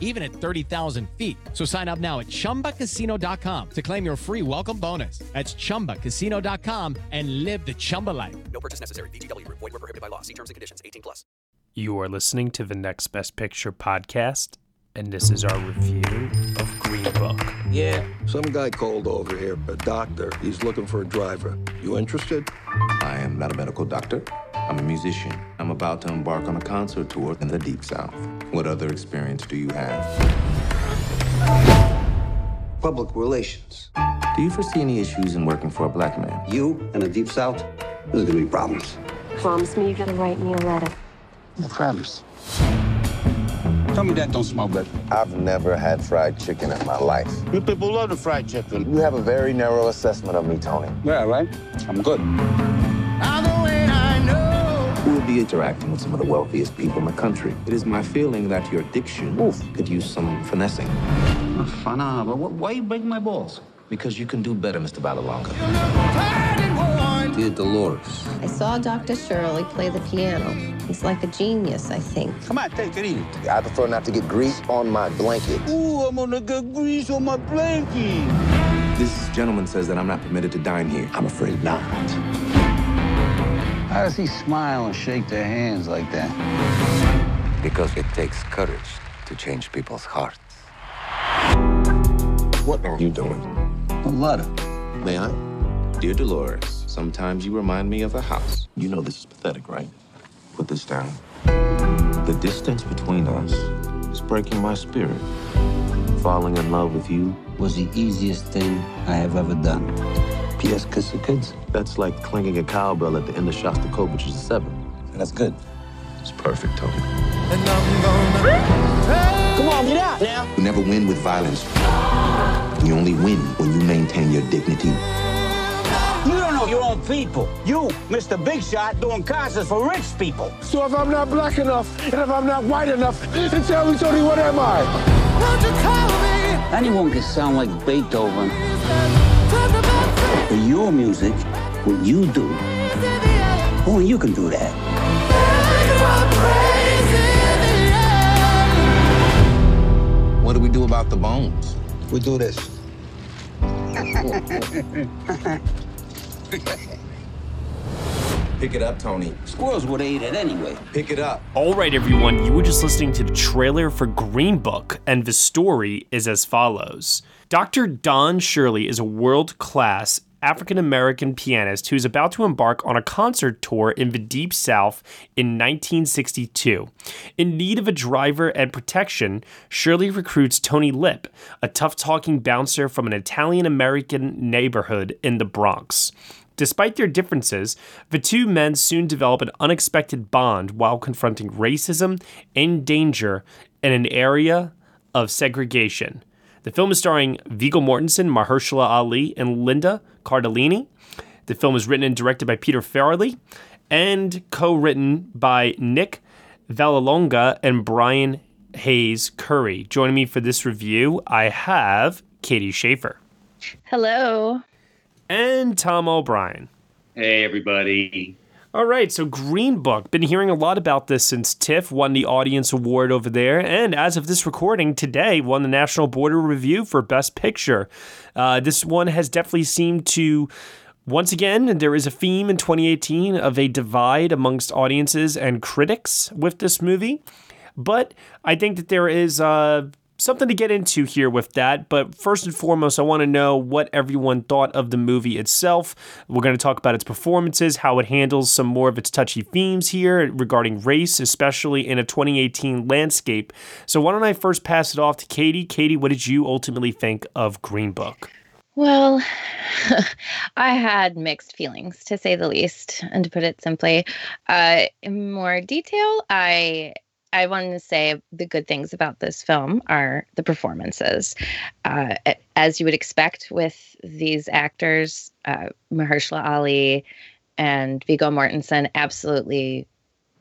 even at 30,000 feet. So sign up now at chumbacasino.com to claim your free welcome bonus. That's chumbacasino.com and live the Chumba life. No purchase necessary. VGW Group. Void were prohibited by law. See terms and conditions. 18 plus. You are listening to the Next Best Picture podcast, and this is our review of Green Book. Yeah, some guy called over here, a doctor. He's looking for a driver. You interested? I am not a medical doctor. I'm a musician. I'm about to embark on a concert tour in the Deep South. What other experience do you have? Public relations. Do you foresee any issues in working for a black man? You and the Deep South, there's gonna be problems. Promise me you're gonna write me a letter. No problems. Tell me that don't smell good. I've never had fried chicken in my life. You people love the fried chicken. You have a very narrow assessment of me, Tony. Yeah, right? I'm good. You will be interacting with some of the wealthiest people in the country. It is my feeling that your diction oof, could use some finessing. Fun, uh, but wh- why you breaking my balls? Because you can do better, Mr. Vallelonga. Dear Dolores, I saw Dr. Shirley play the piano. He's like a genius, I think. Come on, take it easy. I prefer not to get grease on my blanket. Ooh, I'm gonna get grease on my blankie. This gentleman says that I'm not permitted to dine here. I'm afraid not. How does he smile and shake their hands like that? Because it takes courage to change people's hearts. What are you doing? A letter. May I? Dear Dolores, sometimes you remind me of a house. You know this is pathetic, right? Put this down. The distance between us is breaking my spirit. Falling in love with you, Was the easiest thing I have ever done. P.S. Kiss the kids. that's like clanging a cowbell at the end of Shostakovich's Seven. And that's good. It's perfect, Tony. Come on, get out now. You never win with violence. You only win when you maintain your dignity. You don't know your own people. You, Mr. Big Shot, doing concerts for rich people. So if I'm not black enough, and if I'm not white enough, then tell me, Tony, what am I? Anyone can sound like Beethoven. But your music, what you do, only you can do that. What do we do about the bones? We do this. Pick it up, Tony. Squirrels would eat it anyway. Pick it up. All right, everyone, you were just listening to the trailer for Green Book, and the story is as follows Dr. Don Shirley is a world class African American pianist who's about to embark on a concert tour in the Deep South in 1962. In need of a driver and protection, Shirley recruits Tony Lip, a tough talking bouncer from an Italian American neighborhood in the Bronx. Despite their differences, the two men soon develop an unexpected bond while confronting racism and danger in an area of segregation. The film is starring Viggo Mortensen, Mahershala Ali, and Linda Cardellini. The film is written and directed by Peter Farrelly and co-written by Nick Vallelonga and Brian Hayes Currie. Joining me for this review, I have Katie Schaefer Hello. and Tom O'Brien. Hey, everybody. All right, so Green Book. Been hearing a lot about this since TIFF won the Audience Award over there, and as of this recording today, won the National Board of Review for Best Picture. Uh, this one has definitely seemed to. Once again, there is a theme in 2018 of a divide amongst audiences and critics with this movie. But I think that there is uh, something to get into here with that. But first and foremost, I want to know what everyone thought of the movie itself. We're going to talk about its performances, how it handles some more of its touchy themes here regarding race, especially in a 2018 landscape. So why don't I first pass it off to Katie? Katie, what did you ultimately think of Green Book? Well, I had mixed feelings to say the least, and to put it simply. Uh, in more detail, I I wanted to say the good things about this film are the performances. Uh, as you would expect with these actors, uh, Mahershala Ali and Viggo Mortensen absolutely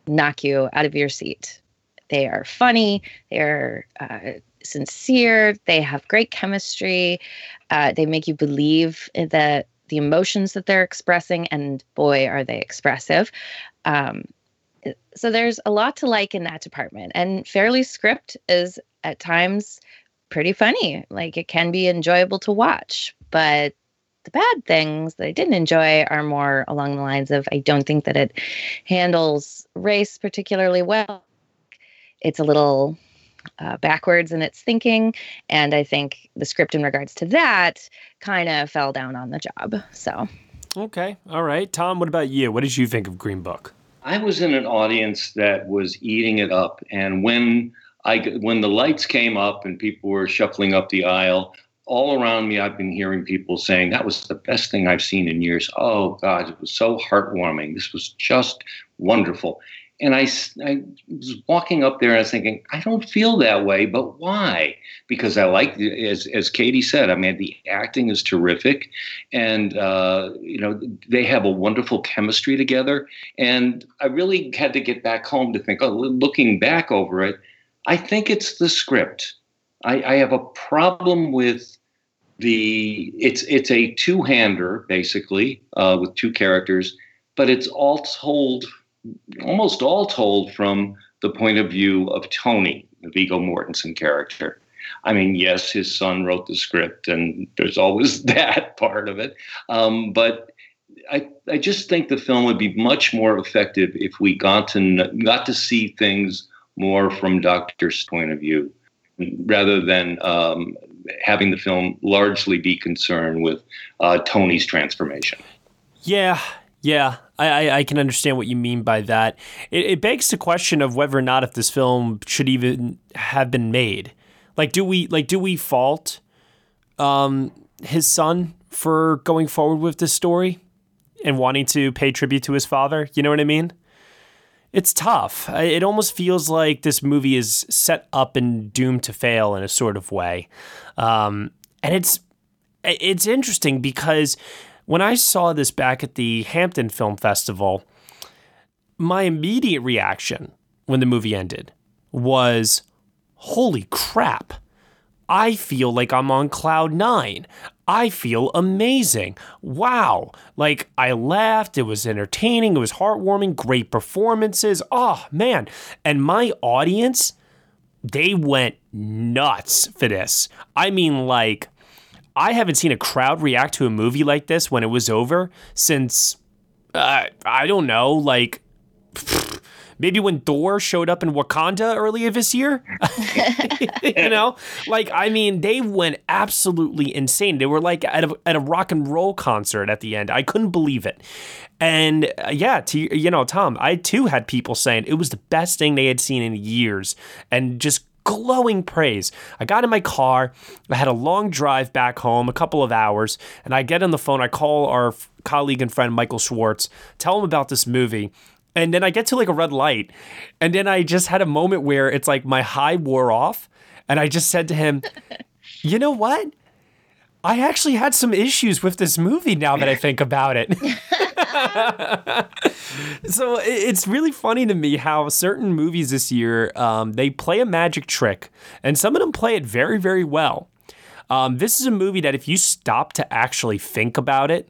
knock you out of your seat. They are funny. They're uh, sincere. They have great chemistry. Uh, they make you believe that the emotions that they're expressing, and boy, are they expressive. Um, so there's a lot to like in that department. And Farrelly script is at times pretty funny. Like it can be enjoyable to watch, but the bad things that I didn't enjoy are more along the lines of I don't think that it handles race particularly well. It's a little uh, backwards in its thinking. And I think the script in regards to that kind of fell down on the job. So. Okay. All right. Tom, what about you? What did you think of Green Book? I was in an audience that was eating it up. And when I, when the lights came up and people were shuffling up the aisle, all around me, I've been hearing people saying that was the best thing I've seen in years. Oh God, it was so heartwarming. This was just wonderful. And I, I was walking up there and I was thinking, I don't feel that way, but why? Because I like, as, as Katie said, I mean, the acting is terrific. And, uh, you know, they have a wonderful chemistry together. And I really had to get back home to think, oh, looking back over it, I think it's the script. I, I have a problem with the, it's, it's a two hander, basically, uh, with two characters, but it's all told almost all told from the point of view of Tony, the Viggo Mortensen character. I mean, yes, his son wrote the script, and there's always that part of it. Um, but I, I just think the film would be much more effective if we got to got to see things more from Doctor's point of view, rather than um, having the film largely be concerned with uh, Tony's transformation. Yeah, yeah, I, I can understand what you mean by that. It, it begs the question of whether or not if this film should even have been made. Like, do we like do we fault um, his son for going forward with this story and wanting to pay tribute to his father? You know what I mean? It's tough. It almost feels like this movie is set up and doomed to fail in a sort of way, um, and it's it's interesting because when I saw this back at the Hampton Film Festival, my immediate reaction when the movie ended was, holy crap. I feel like I'm on cloud nine. I feel amazing. Wow. Like, I laughed. It was entertaining. It was heartwarming. Great performances. Oh, man. And my audience, they went nuts for this. I mean, like, I haven't seen a crowd react to a movie like this when it was over since uh, I don't know, like maybe when Thor showed up in Wakanda earlier this year. you know, like I mean, they went absolutely insane. They were like at a, at a rock and roll concert at the end. I couldn't believe it. And uh, yeah, to you know, Tom, I too had people saying it was the best thing they had seen in years, and just glowing praise. I got in my car. I had a long drive back home, a couple of hours, and I get on the phone. I call our f- colleague and friend Michael Schwartz, tell him about this movie. And then I get to like a red light. And then I just had a moment where it's like my high wore off. And I just said to him, you know what? I actually had some issues with this movie now that I think about it. so it's really funny to me how certain movies this year um, they play a magic trick, and some of them play it very, very well. Um, this is a movie that if you stop to actually think about it,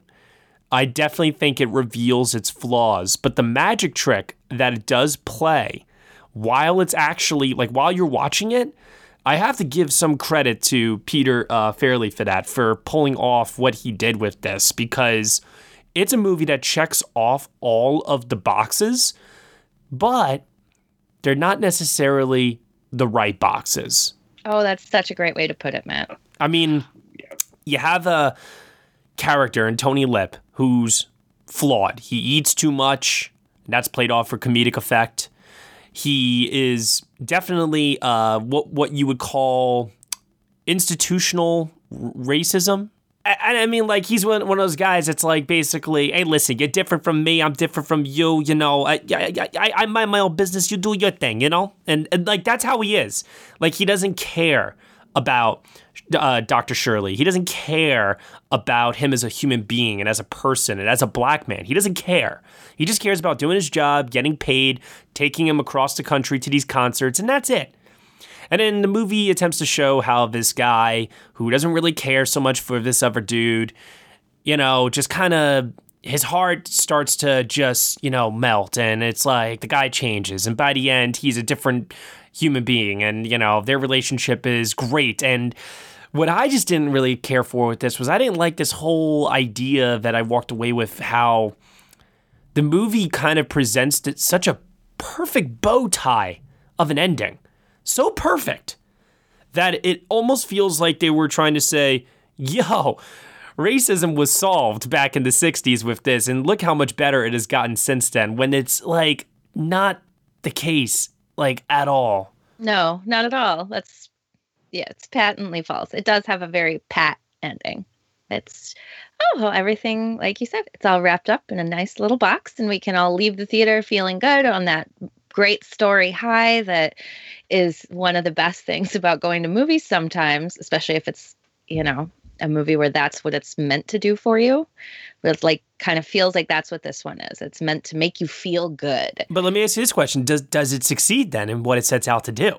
I definitely think it reveals its flaws. But the magic trick that it does play while it's actually like while you're watching it I have to give some credit to Peter uh, Farrelly for that, for pulling off what he did with this, because it's a movie that checks off all of the boxes, but they're not necessarily the right boxes. Oh, that's such a great way to put it, Matt. I mean, you have a character in Tony Lip who's flawed. He eats too much, and that's played off for comedic effect. He is definitely uh, what what you would call institutional racism. And I mean, like he's one, one of those guys. It's like basically, hey, listen, you're different from me. I'm different from you. You know, I I, I, I mind my own business. You do your thing. You know, and, and like that's how he is. Like he doesn't care about uh, Dr. Shirley. He doesn't care about him as a human being and as a person and as a black man. He doesn't care. He just cares about doing his job, getting paid, taking him across the country to these concerts, and that's it. And then the movie attempts to show how this guy who doesn't really care so much for this other dude, you know, just kind of his heart starts to just, you know, melt. And it's like the guy changes. And by the end he's a different human being. And, you know, their relationship is great. And what I just didn't really care for with this was I didn't like this whole idea that I walked away with how the movie kind of presents such a perfect bow tie of an ending. So perfect that it almost feels like they were trying to say, yo, racism was solved back in the 60s with this, and look how much better it has gotten since then, when it's like not the case, like at all. No, not at all. That's, yeah, it's patently false. It does have a very pat ending. It's, oh, well, everything, like you said, it's all wrapped up in a nice little box, and we can all leave the theater feeling good on that great story high that is one of the best things about going to movies sometimes, especially if it's, you know, a movie where that's what it's meant to do for you. But it's like kind of feels like that's what this one is. It's meant to make you feel good. But let me ask you this question. Does does it succeed then in what it sets out to do?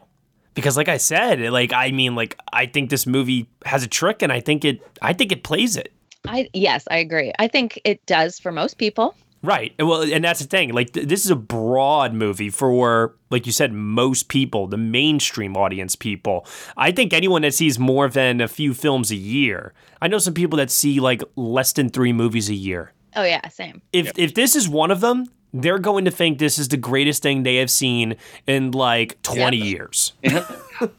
Because like I said, like I mean like I think this movie has a trick and I think it I think it plays it. I yes, I agree. I think it does for most people. Right. Well, and that's the thing. Like, th- this is a broad movie for, like you said, most people, the mainstream audience people. I think anyone that sees more than a few films a year. I know some people that see like less than three movies a year. Oh yeah, same. If if this is one of them, they're going to think this is the greatest thing they have seen in like 20 years.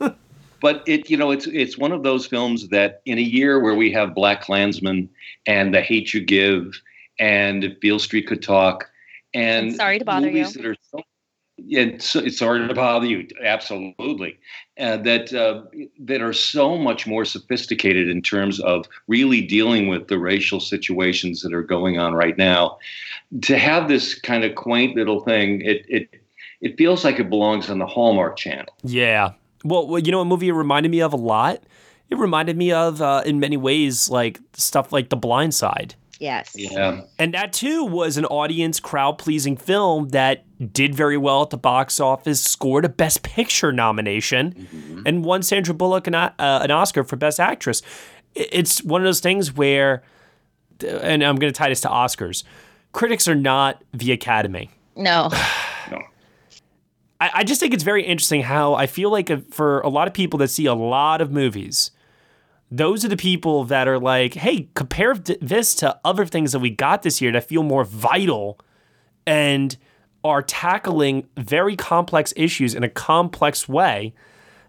but it you know it's it's one of those films that in a year where we have BlacKkKlansman and The Hate You Give and if Beale Street could talk, and I'm sorry to bother movies you. That are so, yeah, it's, it's sorry to bother you. Absolutely, uh, that uh, that are so much more sophisticated in terms of really dealing with the racial situations that are going on right now. To have this kind of quaint little thing, it it it feels like it belongs on the Hallmark Channel. Yeah. Well, well, you know what movie it reminded me of a lot? It reminded me of, uh, in many ways, like stuff like The Blind Side. Yes. Yeah. And that too was an audience crowd pleasing film that did very well at the box office, scored a Best Picture nomination, mm-hmm. and won Sandra Bullock an, uh, an Oscar for Best Actress. It's one of those things where, and I'm going to tie this to Oscars, critics are not the Academy. No. no. I, I just think it's very interesting how I feel like uh, for a lot of people that see a lot of movies, those are the people that are like, hey, compare this to other things that we got this year that feel more vital and are tackling very complex issues in a complex way.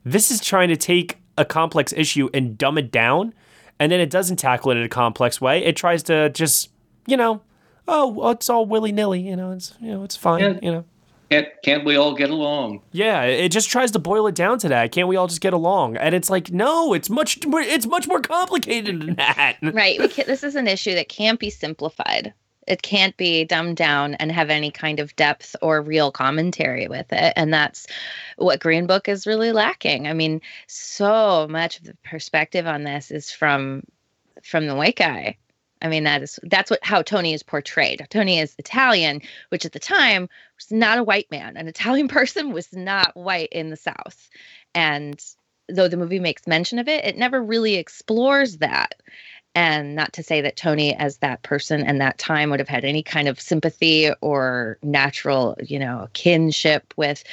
This is trying to take a complex issue and dumb it down, and then it doesn't tackle it in a complex way. It tries to just, you know, oh, it's all willy nilly, you know, it's you know, it's fine, yeah. you know. Can't, can't we all get along? Yeah, it just tries to boil it down to that. Can't we all just get along? And it's like, no, it's much it's much more complicated than that. right. this is an issue that can't be simplified. It can't be dumbed down and have any kind of depth or real commentary with it. And that's what Green Book is really lacking. I mean, so much of the perspective on this is from from the white guy I mean, that is that's what how Tony is portrayed. Tony is Italian, which at the time was not a white man. An Italian person was not white in the South. And though the movie makes mention of it, it never really explores that. And not to say that Tony, as that person and that time, would have had any kind of sympathy or natural, you know, kinship with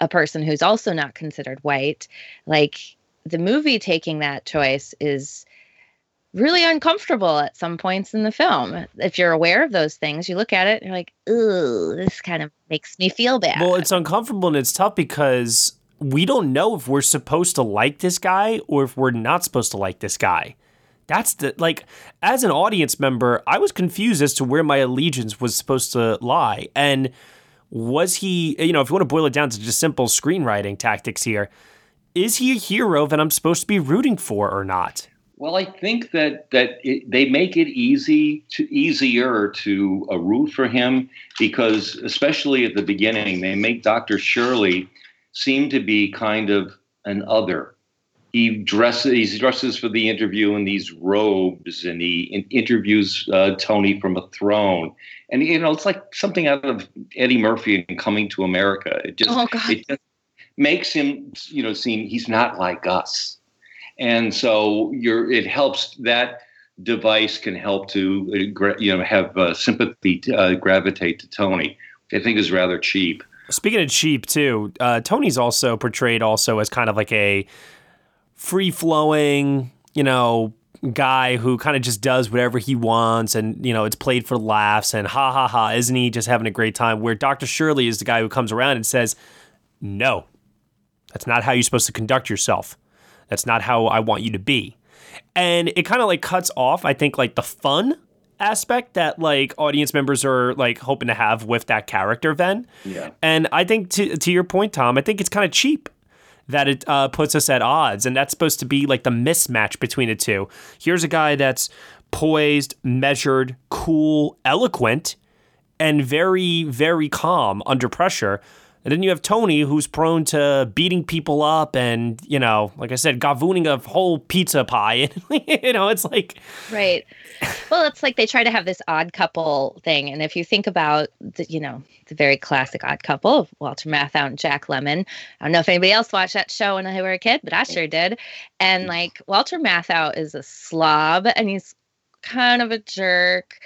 a person who's also not considered white. Like the movie taking that choice is really uncomfortable at some points in the film. If you're aware of those things, you look at it and you're like, ooh, this kind of makes me feel bad. Well, it's uncomfortable and it's tough because we don't know if we're supposed to like this guy or if we're not supposed to like this guy. That's the like as an audience member, I was confused as to where my allegiance was supposed to lie. And was he, you know, if you want to boil it down to just simple screenwriting tactics here, is he a hero that I'm supposed to be rooting for or not? Well, I think that that it, they make it easy to easier to uh, root for him because, especially at the beginning, they make Dr. Shirley seem to be kind of an other, he dresses he dresses for the interview in these robes and he in- interviews uh, Tony from a throne. And you know it's like something out of Eddie Murphy and Coming to America. It just Oh, it just makes him you know seem he's not like us and so you're it helps that device can help to uh, you know have uh, sympathy uh, gravitate to Tony which I think is rather cheap. Speaking of cheap too, uh, Tony's also portrayed also as kind of like a free flowing, you know, guy who kind of just does whatever he wants and you know it's played for laughs and ha ha ha isn't he just having a great time? Where dr shirley is the guy who comes around and says no that's not how you're supposed to conduct yourself that's not how i want you to be and it kind of like cuts off i think like the fun aspect that like audience members are like hoping to have with that character then yeah and I think to to your point, Tom, I think it's kind of cheap that it uh, puts us at odds, and that's supposed to be like the mismatch between the two. Here's a guy that's poised, measured, cool, eloquent, and very very calm under pressure. And then you have Tony, who's prone to beating people up, and you know, like I said, gavooning a whole pizza pie. you know, it's like Right. Well, it's like they try to have this odd couple thing. And if you think about, the, you know, the very classic odd couple of Walter Matthau and Jack Lemmon, I don't know if anybody else watched that show when I were a kid, but I sure did. And like Walter Matthau is a slob and he's kind of a jerk,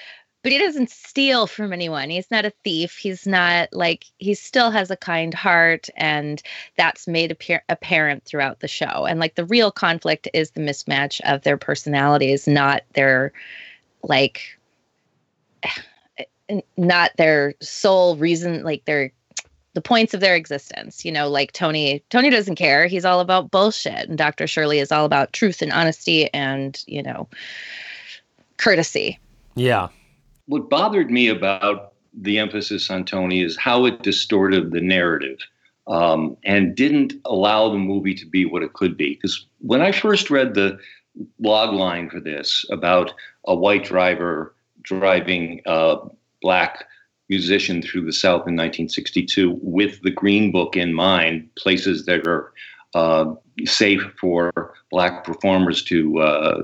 but he doesn't steal from anyone. He's not a thief. He's not like, he still has a kind heart. And that's made appear- apparent throughout the show. And like the real conflict is the mismatch of their personalities, not their like not their sole reason like their the points of their existence you know like tony tony doesn't care he's all about bullshit and dr shirley is all about truth and honesty and you know courtesy yeah. What bothered me about the emphasis on Tony is how it distorted the narrative um, and didn't allow the movie to be what it could be. Because when I first read the log line for this about a white driver driving a black musician through the South in 1962 with the Green Book in mind, places that are uh, safe for black performers to uh,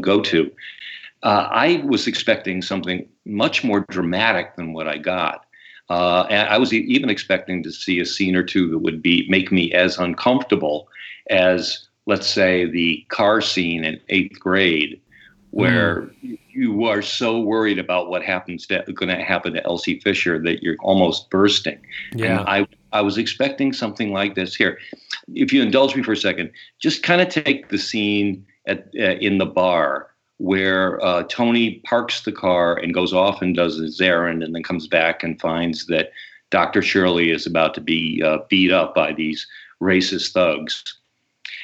go to. Uh, I was expecting something much more dramatic than what I got. Uh, and I was even expecting to see a scene or two that would be make me as uncomfortable as, let's say, the car scene in eighth grade, where you are so worried about what happens to going to happen to Elsie Fisher that you're almost bursting. Yeah. And I I was expecting something like this here. If you indulge me for a second, just kind of take the scene at uh, in the bar where uh, Tony parks the car and goes off and does his errand, and then comes back and finds that Dr. Shirley is about to be uh, beat up by these racist thugs.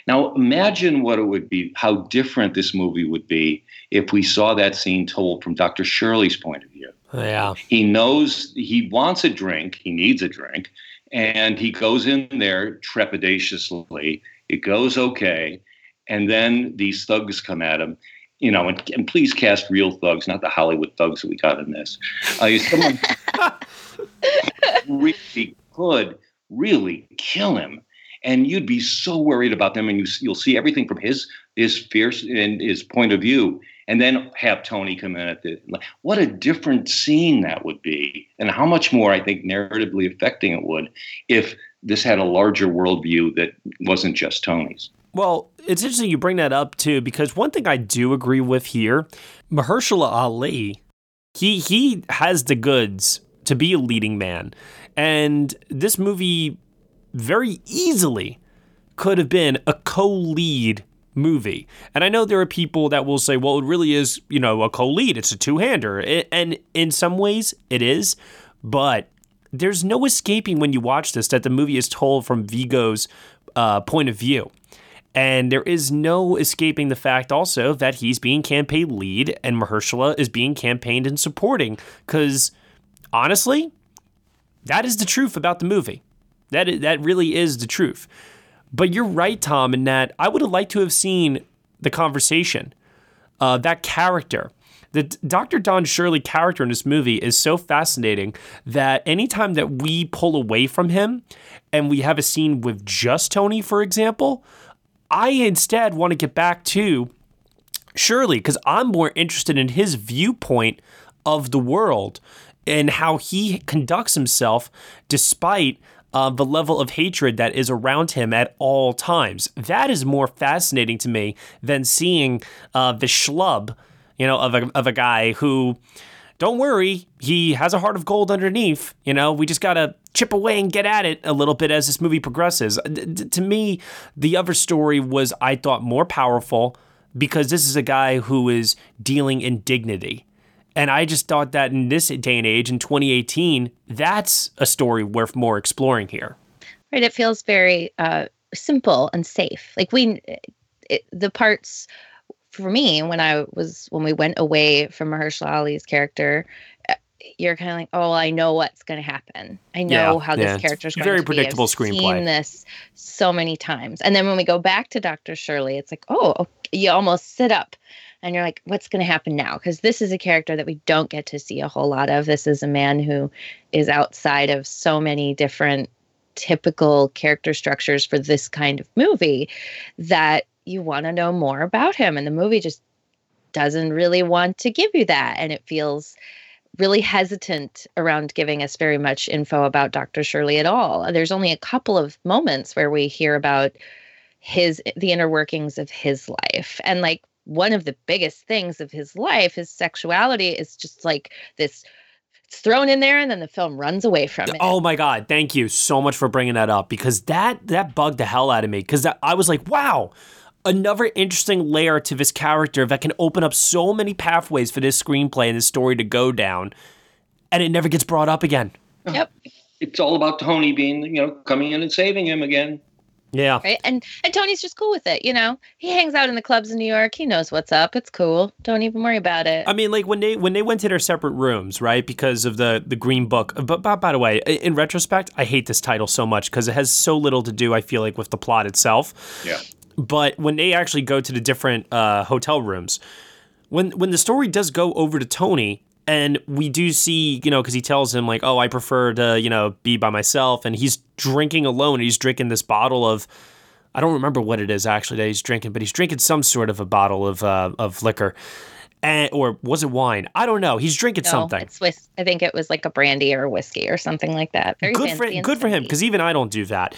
Now, imagine what it would be, how different this movie would be if we saw that scene told from Dr. Shirley's point of view. Yeah. He knows he wants a drink, he needs a drink, and he goes in there trepidatiously. It goes okay. And then these thugs come at him, you know, and, and please cast real thugs, not the Hollywood thugs that we got in this. Uh, someone really could really kill him. And you'd be so worried about them, and you, you'll see everything from his his fierce and his point of view, and then have Tony come in at the. What a different scene that would be, and how much more I think narratively affecting it would if this had a larger worldview that wasn't just Tony's. Well, it's interesting you bring that up too, because one thing I do agree with here, Mahershala Ali, he he has the goods to be a leading man, and this movie very easily could have been a co-lead movie. And I know there are people that will say, well, it really is, you know, a co-lead. It's a two-hander, and in some ways it is, but there's no escaping when you watch this that the movie is told from Viggo's uh, point of view. And there is no escaping the fact also that he's being campaign lead and Mahershala is being campaigned and supporting. Because honestly, that is the truth about the movie. That is, that really is the truth. But you're right, Tom, in that I would have liked to have seen the conversation, uh, that character. The Dr. Don Shirley character in this movie is so fascinating that anytime that we pull away from him and we have a scene with just Tony, for example, I instead want to get back to Shirley because I'm more interested in his viewpoint of the world and how he conducts himself despite uh, the level of hatred that is around him at all times. That is more fascinating to me than seeing uh, the schlub, you know, of a, of a guy who, don't worry, he has a heart of gold underneath. You know, we just got to chip away and get at it a little bit as this movie progresses. D- to me, the other story was, I thought, more powerful because this is a guy who is dealing in dignity. And I just thought that in this day and age, in 2018, that's a story worth more exploring here. Right. It feels very uh, simple and safe. Like we, it, the parts for me when I was when we went away from Mahershala Ali's character, you're kind of like, oh, I know what's going to happen. I know Yeah, how yeah. this character's It's going very to predictable be. I've screenplay. Seen this so many times, and then when we go back to Doctor Shirley, it's like, oh, okay. you almost sit up. And you're like, what's going to happen now? Because this is a character that we don't get to see a whole lot of. This is a man who is outside of so many different typical character structures for this kind of movie that you want to know more about him. And the movie just doesn't really want to give you that. And it feels really hesitant around giving us very much info about Dr. Shirley at all. There's only a couple of moments where we hear about his the inner workings of his life. And like one of the biggest things of his life, his sexuality is just like this it's thrown in there and then the film runs away from it. Oh my god, thank you so much for bringing that up because that that bugged the hell out of me cuz I was like, wow, another interesting layer to this character that can open up so many pathways for this screenplay and this story to go down and it never gets brought up again. Yep. It's all about Tony being, you know, coming in and saving him again. Yeah. Right. And and Tony's just cool with it, you know. He hangs out in the clubs in New York. He knows what's up. It's cool. Don't even worry about it. I mean, like when they when they went to their separate rooms, right? Because of the the Green Book. Uh, but, but by the way, in retrospect, I hate this title so much because it has so little to do. I feel like with the plot itself. Yeah. But when they actually go to the different uh, hotel rooms, when when the story does go over to Tony, and we do see, you know, because he tells him like, "Oh, I prefer to, you know, be by myself," and he's drinking alone. and He's drinking this bottle of. I don't remember what it is actually that he's drinking, but he's drinking some sort of a bottle of uh, of liquor, and, or was it wine? I don't know. He's drinking no, something. It's Swiss. I think it was like a brandy or whiskey or something like that. Very good for good for him because even I don't do that.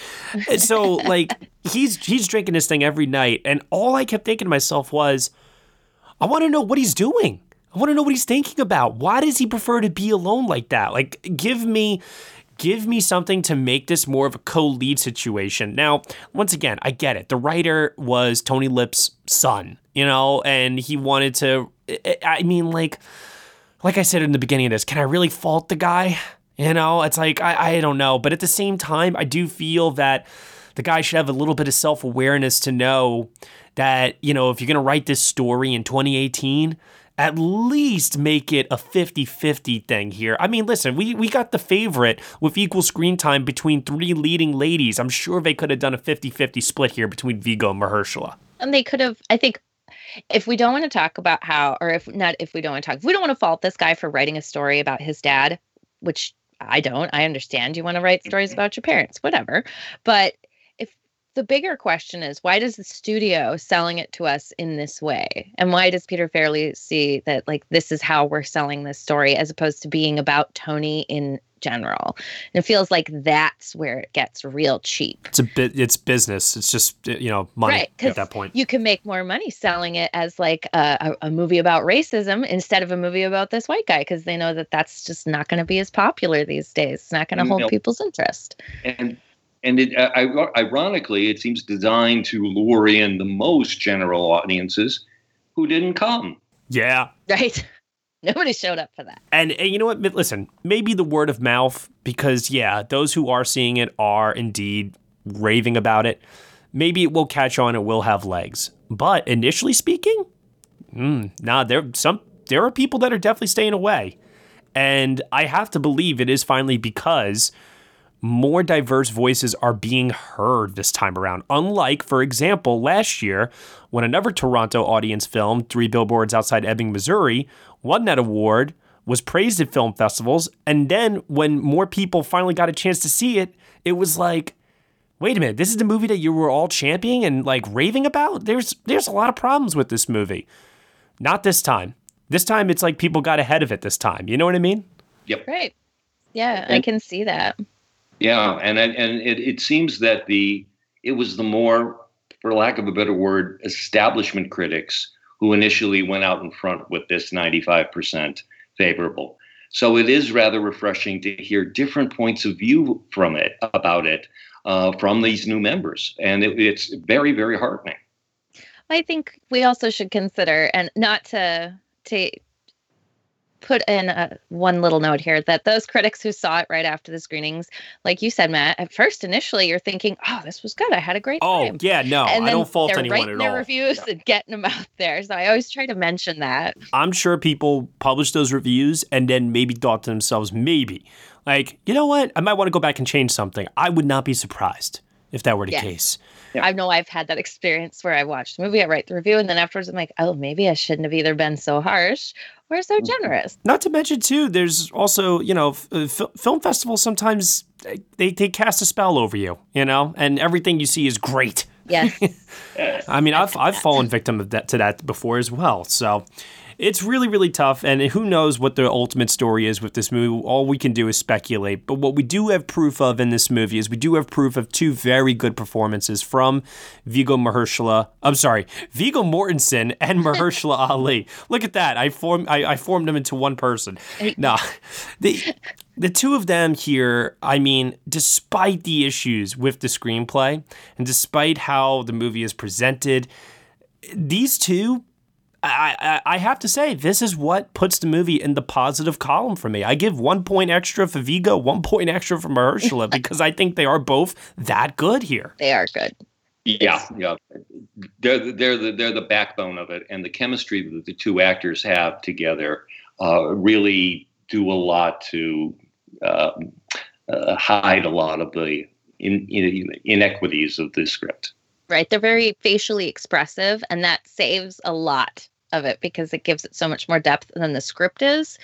So like he's he's drinking this thing every night, and all I kept thinking to myself was, I want to know what he's doing. I want to know what he's thinking about. Why does he prefer to be alone like that? Like give me give me something to make this more of a co-lead situation. Now, once again, I get it. The writer was Tony Lip's son, you know, and he wanted to I- mean like like I said in the beginning of this, can I really fault the guy? You know, it's like I, I don't know, but at the same time, I do feel that the guy should have a little bit of self awareness to know that you know if you're gonna write this story in 2018. At least make it a 50 50 thing here. I mean, listen, we, we got the favorite with equal screen time between three leading ladies. I'm sure they could have done a 50 50 split here between Viggo and Mahershala. and they could have. I think if we don't want to talk about how, or if not, if we don't want to talk, if we don't want to fault this guy for writing a story about his dad, which I don't. I understand you want to write stories mm-hmm. about your parents, whatever. But if the bigger question is why does the studio selling it to us in this way? And why does Peter Farrelly see that like this is how we're selling this story as opposed to being about Tony in general? And it feels like that's where it gets real cheap. It's a bit, it's business. It's just, you know, money Right, 'cause at that point. You can make more money selling it as like a, a, a movie about racism instead of a movie about this white guy because they know that that's just not going to be as popular these days. It's not going to hold No. people's interest. and and it, uh, ironically, it seems designed to lure in the most general audiences who didn't come. Yeah. Right? Nobody showed up for that. And, and you know what? Listen, maybe the word of mouth, because yeah, those who are seeing it are indeed raving about it. Maybe it will catch on. It will have legs. But initially speaking, mm, nah, there some there are people that are definitely staying away, and I have to believe it is finally because more diverse voices are being heard this time around. Unlike, for example, last year when another Toronto audience film, Three Billboards Outside Ebbing, Missouri, won that award, was praised at film festivals, and then when more people finally got a chance to see it, it was like, wait a minute, this is the movie that you were all championing and like raving about? There's there's a lot of problems with this movie. Not this time. This time it's like people got ahead of it this time. You know what I mean? Yep. Right. Yeah, I can see that. Yeah, and and it, it seems that the it was the more, for lack of a better word, establishment critics who initially went out in front with this ninety five percent favorable. So it is rather refreshing to hear different points of view from it about it uh, from these new members, and it, it's very very heartening. I think we also should consider, and not to to put in a, one little note here, that those critics who saw it right after the screenings, like you said, Matt, at first initially you're thinking, "Oh, this was good. I had a great Oh time." yeah, no, and I then don't fault they're anyone writing at their all. reviews and getting them out there. So I always try to mention that. I'm sure people published those reviews and then maybe thought to themselves, maybe, like, you know what? I might want to go back and change something. I would not be surprised if that were the Yes. case. I know I've had that experience where I watched the movie, I write the review, and then afterwards I'm like, "Oh, maybe I shouldn't have either been so harsh or so Mm-hmm. generous." Not to mention, too, there's also, you know, f- uh, film festivals sometimes they, they cast a spell over you, you know, and everything you see is great. Yes. I mean, I've, I've fallen victim of that, to that before as well. So it's really, really tough. And who knows what the ultimate story is with this movie? All we can do is speculate. But what we do have proof of in this movie is we do have proof of two very good performances from Viggo Mahershala. I'm sorry, Viggo Mortensen and Mahershala Ali. Look at that. I formed I, I formed them into one person. No, the the two of them here, I mean, despite the issues with the screenplay and despite how the movie is presented, these two, I, I, I have to say, this is what puts the movie in the positive column for me. I give one point extra for Viggo, one point extra for Mahershala because I think they are both that good here. They are good. Yeah, yeah. They're the- they're the they're the backbone of it, and the chemistry that the two actors have together uh, really do a lot to uh, uh, hide a lot of the in, in, inequities of the script. Right. They're very facially expressive, and that saves a lot of it because it gives it so much more depth than the script is.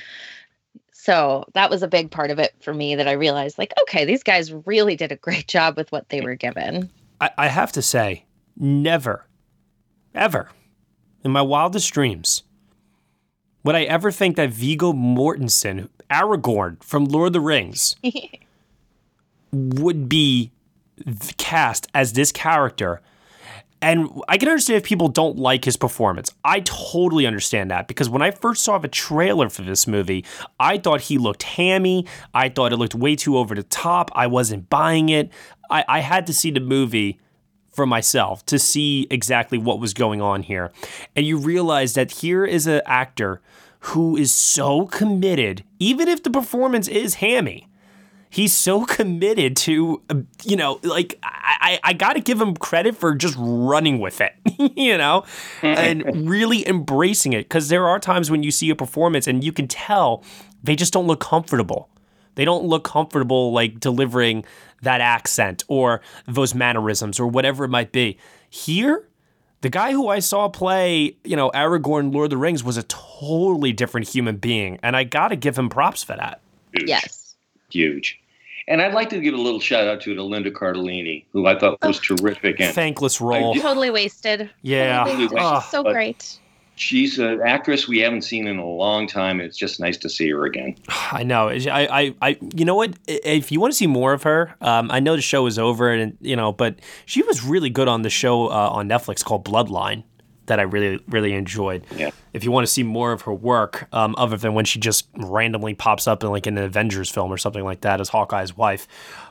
So that was a big part of it for me that I realized, like, okay, these guys really did a great job with what they were given. I, I have to say, never, ever, in my wildest dreams, would I ever think that Viggo Mortensen, Aragorn from Lord of the Rings, would be cast as this character. And I can understand if people don't like his performance. I totally understand that because when I first saw the trailer for this movie, I thought he looked hammy. I thought it looked way too over the top. I wasn't buying it. I, I had to see the movie for myself to see exactly what was going on here. And you realize that here is an actor who is so committed, even if the performance is hammy he's so committed to uh, you know like i i, I got to give him credit for just running with it you know and really embracing it because there are times when you see a performance and you can tell they just don't look comfortable they don't look comfortable like delivering that accent or those mannerisms or whatever it might be here the guy who I saw play, you know, Aragorn Lord of the Rings was a totally different human being, and I got to give him props for that. Yes. Huge. And I'd like to give a little shout out to, to Linda Cardellini, who I thought was terrific. And Thankless role. Totally wasted. Yeah. Totally wasted. Ugh. She's so But- great. she's an actress we haven't seen in a long time. It's just nice to see her again. I know. I, I, I, you know what? If you want to see more of her, um, I know the show is over, and you know, but she was really good on the show uh, on Netflix called Bloodline that I really, really enjoyed. Yeah. If you want to see more of her work, um, other than when she just randomly pops up in like an Avengers film or something like that as Hawkeye's wife.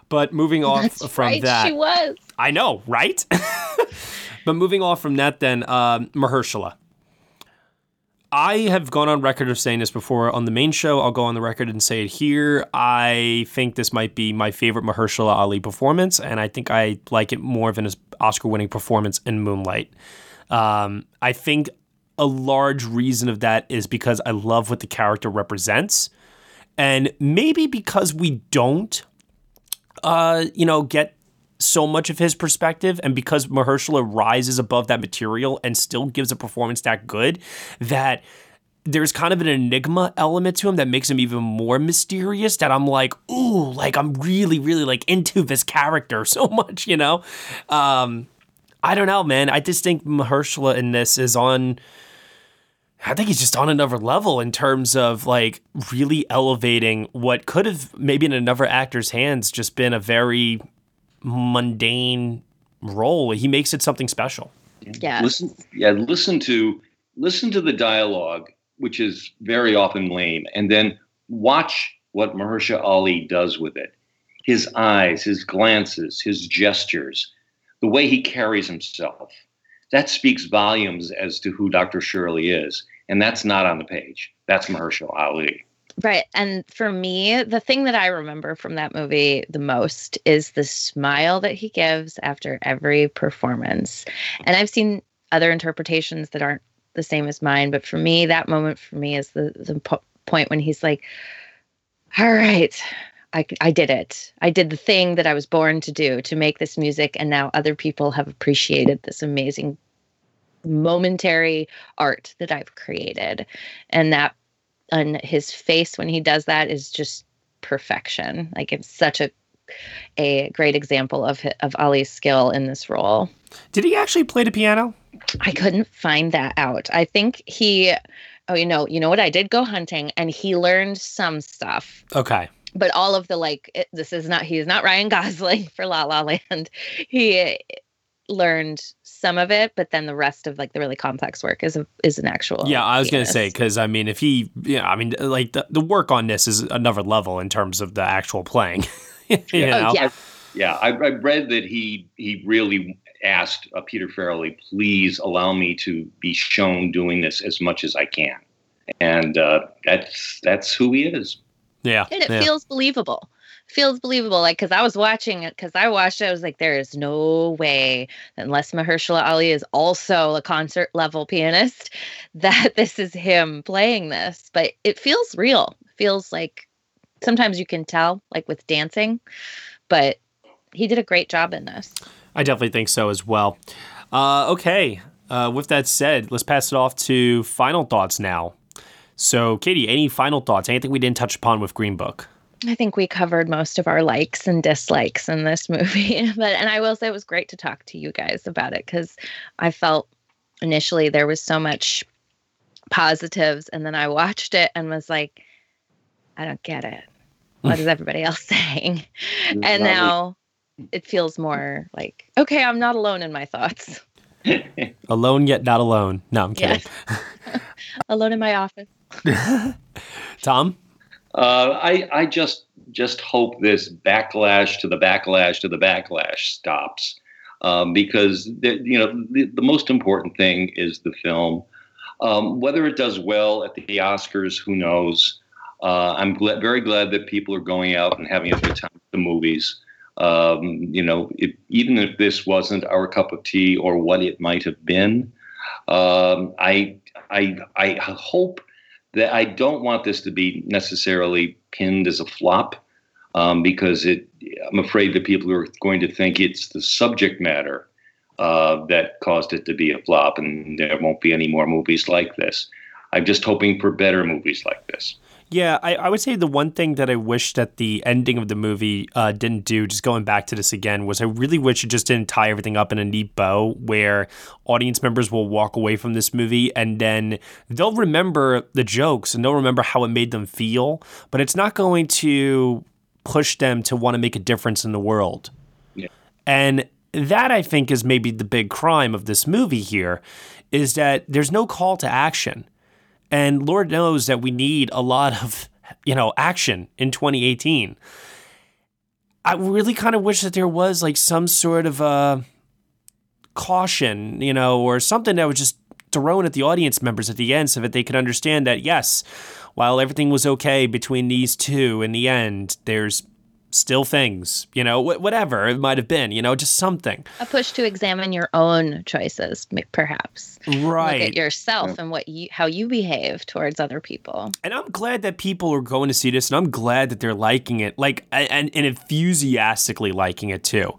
But moving off That's from right. that, She was. I know, right? but moving off from that, then um, Mahershala. I have gone on record of saying this before on the main show. I'll go on the record and say it here. I think this might be my favorite Mahershala Ali performance, and I think I like it more than his Oscar-winning performance in Moonlight. Um, I think a large reason of that is because I love what the character represents, and maybe because we don't uh, you know, get so much of his perspective, and because Mahershala rises above that material and still gives a performance that good, that there's kind of an enigma element to him that makes him even more mysterious that I'm like, ooh, like I'm really, really like into this character so much, you know? Um, I don't know, man. I just think Mahershala in this is on I think he's just on another level in terms of like really elevating what could have maybe in another actor's hands just been a very mundane role. He makes it something special. Yeah. Listen, yeah, listen to listen to the dialogue, which is very often lame, and then watch what Mahershala Ali does with it. His eyes, his glances, his gestures, the way he carries himself. That speaks volumes as to who Dr. Shirley is. And that's not on the page. That's Mahershala Ali. Right. And for me, the thing that I remember from that movie the most is the smile that he gives after every performance. And I've seen other interpretations that aren't the same as mine, but for me, that moment for me is the, the po- point when he's like, all right, I, I did it. I did the thing that I was born to do to make this music. And now other people have appreciated this amazing momentary art that I've created. And that on his face when he does that is just perfection. Like it's such a a great example of of Ali's skill in this role. Did he actually play the piano? I couldn't find that out. I think he oh you know, you know what I did go hunting and he learned some stuff. Okay. But all of the like it, this is not he's not Ryan Gosling for La La Land. He learned some of it, but then the rest of like the really complex work is a, is an actual. Yeah, I was pianist. gonna say because I mean, if he, yeah, I mean, like the, the work on this is another level in terms of the actual playing. you know? Oh, yeah. Yeah, I, I read that he he really asked uh, Peter Farrelly, please allow me to be shown doing this as much as I can, and uh, that's that's who he is. Yeah, and it yeah. feels believable feels believable like because i was watching it because i watched it i was like there is no way unless mahershala ali is also a concert level pianist that this is him playing this but it feels real it feels like sometimes you can tell like with dancing but he did a great job in this I definitely think so as well. Uh, okay, uh, with that said, let's pass it off to final thoughts now. So, Katie, any final thoughts? Anything we didn't touch upon with Green Book? I think we covered most of our likes and dislikes in this movie. But and I will say it was great to talk to you guys about it because I felt initially there was so much positives and then I watched it and was like, I don't get it. What is everybody else saying? And now it feels more like, okay, I'm not alone in my thoughts. Alone yet not alone. No, I'm kidding. alone in my office. Tom? Uh, I I just just hope this backlash to the backlash to the backlash stops, um, because the, you know the, the most important thing is the film. Um, whether it does well at the Oscars, who knows? Uh, I'm very glad that people are going out and having a good time at the movies. Um, you know, even if this wasn't our cup of tea or what it might have been, um, I I I hope that I don't want this to be necessarily pinned as a flop um, because it. I'm afraid that people are going to think it's the subject matter uh, that caused it to be a flop, and there won't be any more movies like this. I'm just hoping for better movies like this. Yeah, I, I would say the one thing that I wish that the ending of the movie uh, didn't do, just going back to this again, was I really wish it just didn't tie everything up in a neat bow where audience members will walk away from this movie and then they'll remember the jokes and they'll remember how it made them feel, but it's not going to push them to want to make a difference in the world. Yeah. And that I think is maybe the big crime of this movie here is that there's no call to action. And Lord knows that we need a lot of, you know, action in 2018. I really kind of wish that there was like some sort of a caution, you know, or something that was just thrown at the audience members at the end so that they could understand that, yes, while everything was okay between these two in the end, there's still things, you know, wh- whatever it might have been, you know, just something. A push to examine your own choices, perhaps. Right. Look at yourself and what you how you behave towards other people. And I'm glad that people are going to see this, and I'm glad that they're liking it, like and, and enthusiastically liking it too.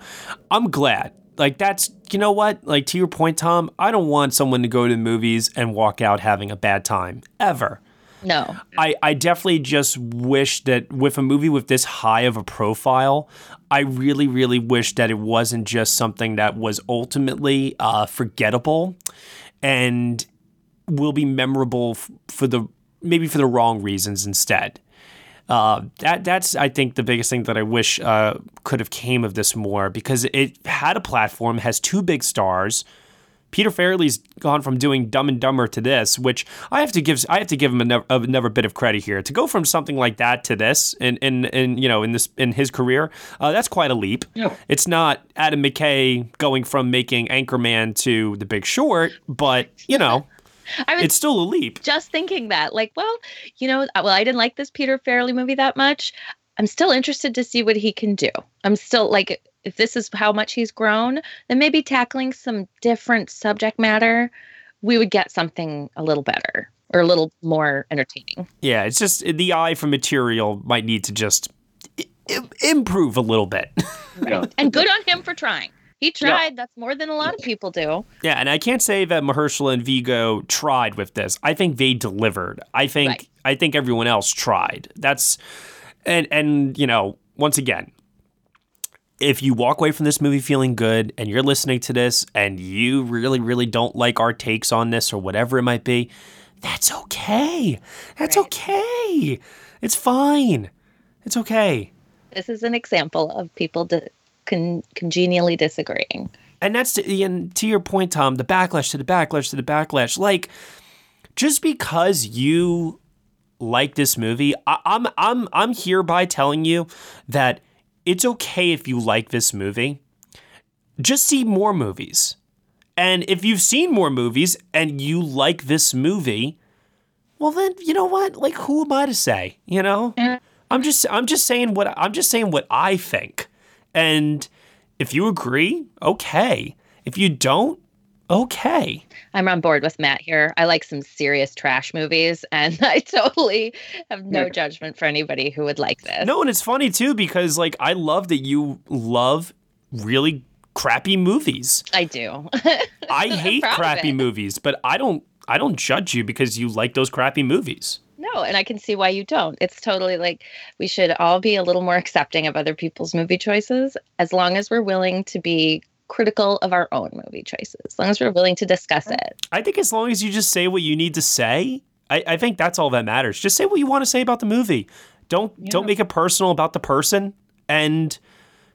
I'm glad. Like that's you know what? Like to your point, Tom, I don't want someone to go to the movies and walk out having a bad time ever. No. I, I definitely just wish that with a movie with this high of a profile, I really, really wish that it wasn't just something that was ultimately uh, forgettable and will be memorable f- for the maybe for the wrong reasons instead. Uh, that that's I think the biggest thing that I wish uh, could have came of this more because it had a platform, has two big stars. Peter Farrelly's gone from doing Dumb and Dumber to this, which I have to give I have to give him another, another bit of credit here to go from something like that to this, in in, in you know in this in his career, uh, that's quite a leap. Yeah. It's not Adam McKay going from making Anchorman to The Big Short, but you know, I was it's still a leap. just thinking that, like, well, you know, uh, well, I didn't like this Peter Farrelly movie that much. I'm still interested to see what he can do. I'm still like, if this is how much he's grown, then maybe tackling some different subject matter, we would get something a little better or a little more entertaining. Yeah, it's just the eye for material might need to just I- I- improve a little bit. Yeah. And good on him for trying. He tried. That's more than a lot of people do. Yeah, and I can't say that Mahershala and Viggo tried with this. I think they delivered. I think Right. I think everyone else tried. That's and and you know, once again, if you walk away from this movie feeling good and you're listening to this and you really really don't like our takes on this or whatever it might be, that's okay. That's Right. okay. It's fine. It's okay. This is an example of people di- con- congenially disagreeing. And that's to, and to your point, Tom. The backlash to the backlash to the backlash. Like, just because you like this movie, I, I'm I'm I'm hereby telling you that it's okay if you like this movie. Just see more movies, and if you've seen more movies and you like this movie, well then you know what? Like, who am I to say? You know, I'm just I'm just saying what I'm just saying what I think, and if you agree, okay. If you don't, okay. I'm on board with Matt here. I like some serious trash movies, and I totally have no Yeah. judgment for anybody who would like this. No, and it's funny too because like I love that you love really crappy movies. I do. I hate crappy movies, but I don't I don't judge you because you like those crappy movies. no, and I can see why you don't. It's totally like we should all be a little more accepting of other people's movie choices as long as we're willing to be critical of our own movie choices, as long as we're willing to discuss it. I think as long as you just say what you need to say, I, I think that's all that matters. Just say what you want to say about the movie. Don't don't make it personal about the person and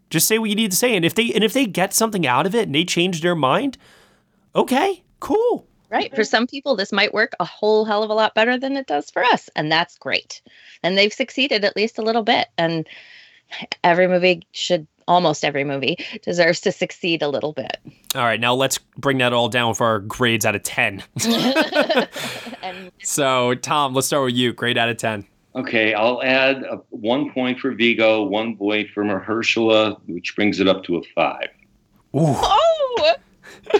just say what you need to say. And if they and if they get something out of it and they change their mind, okay, cool. Right. For some people, this might work a whole hell of a lot better than it does for us. And that's great. And they've succeeded at least a little bit. And every movie should, almost every movie deserves to succeed a little bit. All right, now let's bring that all down for our grades out of 10. and so, Tom, let's start with you. Grade out of 10. Okay, I'll add a, one point for Viggo, one point for Mahershala, which brings it up to a five. Ooh. oh,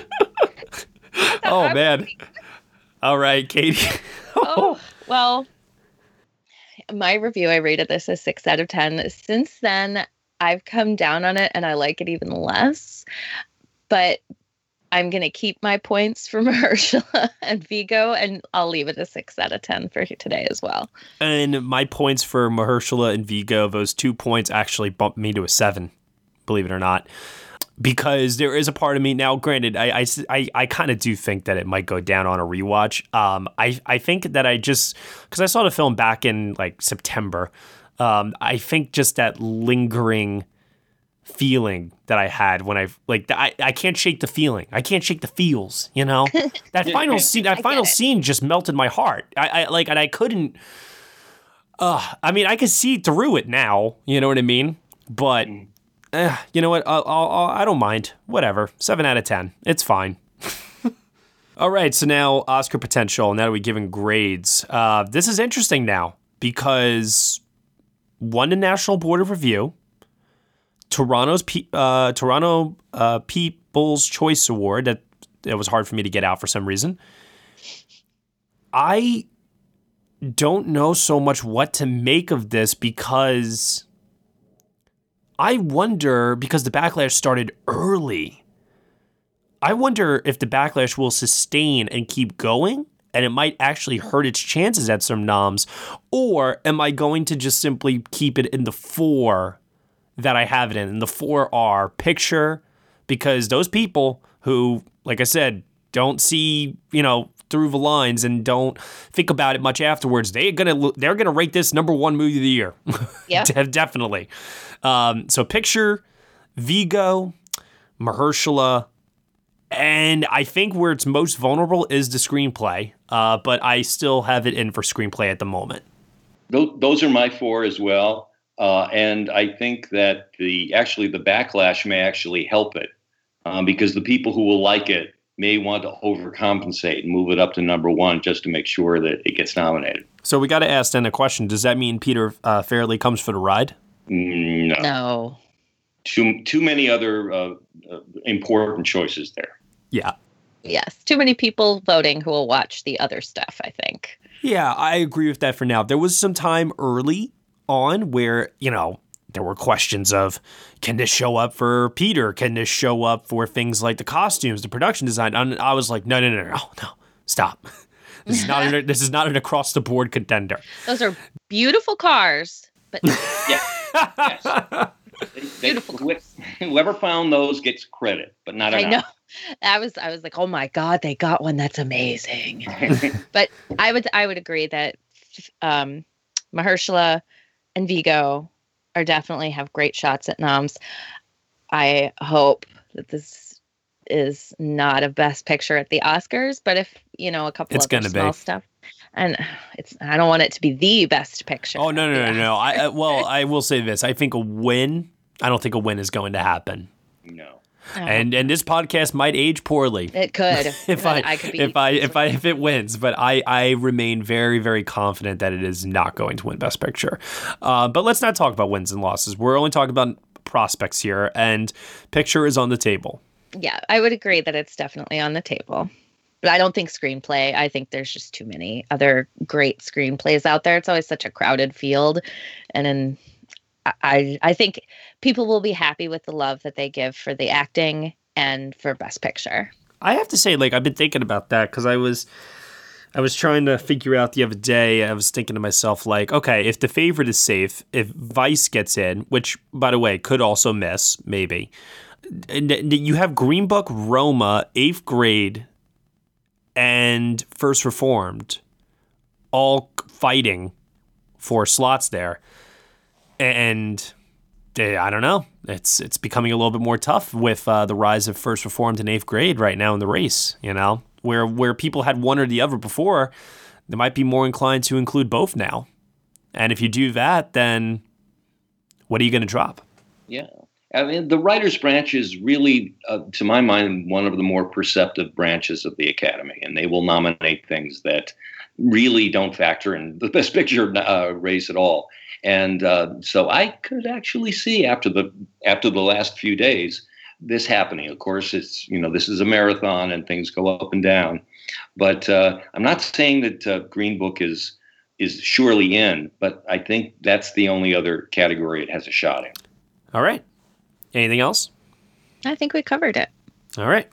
Oh, man. All right, Katie. oh, well, my review, I rated this a six out of 10. Since then, I've come down on it and I like it even less. But I'm going to keep my points for Mahershala and Viggo, and I'll leave it a six out of 10 for today as well. And my points for Mahershala and Viggo, those two points actually bumped me to a seven, believe it or not. Because there is a part of me now, granted, I, I, I, I kind of do think that it might go down on a rewatch. Um, I, I think that I just, because I saw the film back in like September, um, I think just that lingering feeling that I had when I like I, I can't shake the feeling. I can't shake the feels, you know? That final scene that final scene just melted my heart. I, I like and I couldn't uh I mean I could see through it now, you know what I mean? But eh, you know what? I'll, I'll, I'll, I don't mind. Whatever. 7 out of 10. It's fine. All right, so now Oscar potential. Now that we're giving grades, uh, this is interesting now because won the National Board of Review, Toronto's Pe- uh, Toronto uh, People's Choice Award. That it was hard for me to get out for some reason. I don't know so much what to make of this because I wonder because the backlash started early. I wonder if the backlash will sustain and keep going and it might actually hurt its chances at some noms? Or am I going to just simply keep it in the four that I have it in? And the four are picture, because those people who, like I said, don't see, you know, through the lines and don't think about it much afterwards, they're gonna they're gonna rate this number one movie of the year. Yeah. De- definitely. Um, so picture Viggo, Mahershala, and I think where it's most vulnerable is the screenplay. Uh, but I still have it in for screenplay at the moment. Those are my four as well. Uh, and I think that the actually the backlash may actually help it um, because the people who will like it may want to overcompensate and move it up to number one just to make sure that it gets nominated. So we got to ask then a question: Does that mean Peter uh, Farrelly comes for the ride? Mm, No, No. too too many other uh, uh, important choices there. Yeah. Yes. Too many people voting who will watch the other stuff, I think. Yeah, I agree with that for now. There was some time early on where, you know, there were questions of can this show up for Peter? Can this show up for things like the costumes, the production design? And I was like, no, no, no, no, no, stop. This is not an, this is not an across the board contender. Those are beautiful cars, but Yeah. yes. They- they- Beautiful. wh- Whoever found those gets credit, but not I enough. Know. I was I was like, "Oh my god, they got one that's amazing." but I would I would agree that um Mahershala and Viggo are definitely have great shots at noms. I hope that this is not a best picture at the Oscars, but if, you know, a couple It's other gonna be. small stuff. And it's I don't want it to be the best picture. Oh no, no, no, no. I, I well, I will say this. I think a win. I don't think a win is going to happen. no. Oscars. And and this podcast might age poorly. it could. if I, I could be if I if I if it wins, but I I remain very very confident that it is not going to win Best Picture. Uh, but let's not talk about wins and losses. We're only talking about prospects here, and picture is on the table. yeah, I would agree that it's definitely on the table. But I don't think screenplay. I think there's just too many other great screenplays out there. It's always such a crowded field, and then I- I think people will be happy with the love that they give for the acting and for Best Picture. I have to say, like I've been thinking about that because I was. I was trying to figure out the other day. I was thinking to myself, like, okay, if the favorite is safe, if Vice gets in, which, by the way, could also miss, maybe, you have Green Book, Roma, Eighth Grade, and First Reformed, all fighting for slots there, and eh, I don't know. It's it's becoming a little bit more tough with uh, the rise of First Reformed and Eighth Grade right now in the race. You know, where where people had one or the other before, they might be more inclined to include both now. And if you do that, then what are you going to drop? Yeah. I mean, the writer's branch is really, uh, to my mind, one of the more perceptive branches of the Academy, and they will nominate things that really don't factor in the Best Picture uh, race at all. And uh, so I could actually see after the after the last few days this happening. Of course, it's you know this is a marathon and things go up and down, but uh, I'm not saying that uh, Green Book is is surely in, but I think that's the only other category it has a shot in. All right. Anything else? I think we covered it. All right.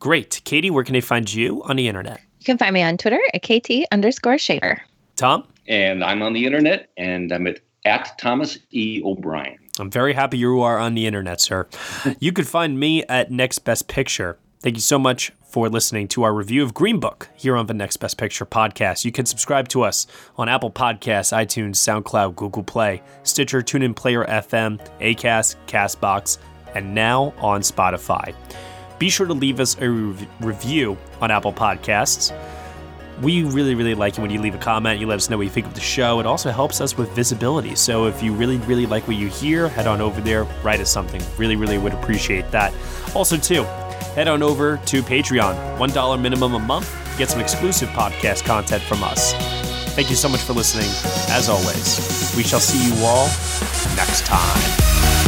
Great. Katie, where can they find you on the internet? You can find me on Twitter at KT underscore Shaver. Tom? And I'm on the internet, and I'm at, at Thomas E. O'Brien. I'm very happy you are on the internet, sir. you could find me at Next Best Picture. Thank you so much for listening to our review of Green Book here on the Next Best Picture podcast. You can subscribe to us on Apple Podcasts, iTunes, SoundCloud, Google Play, Stitcher, TuneIn Player FM, Acast, Castbox, and now on Spotify. Be sure to leave us a rev- review on Apple Podcasts. We really, really like it when you leave a comment. You let us know what you think of the show. It also helps us with visibility. So if you really, really like what you hear, head on over there, write us something. Really, really would appreciate that. Also, too, head on over to Patreon. $1 minimum a month. Get some exclusive podcast content from us. Thank you so much for listening. As always, we shall see you all next time.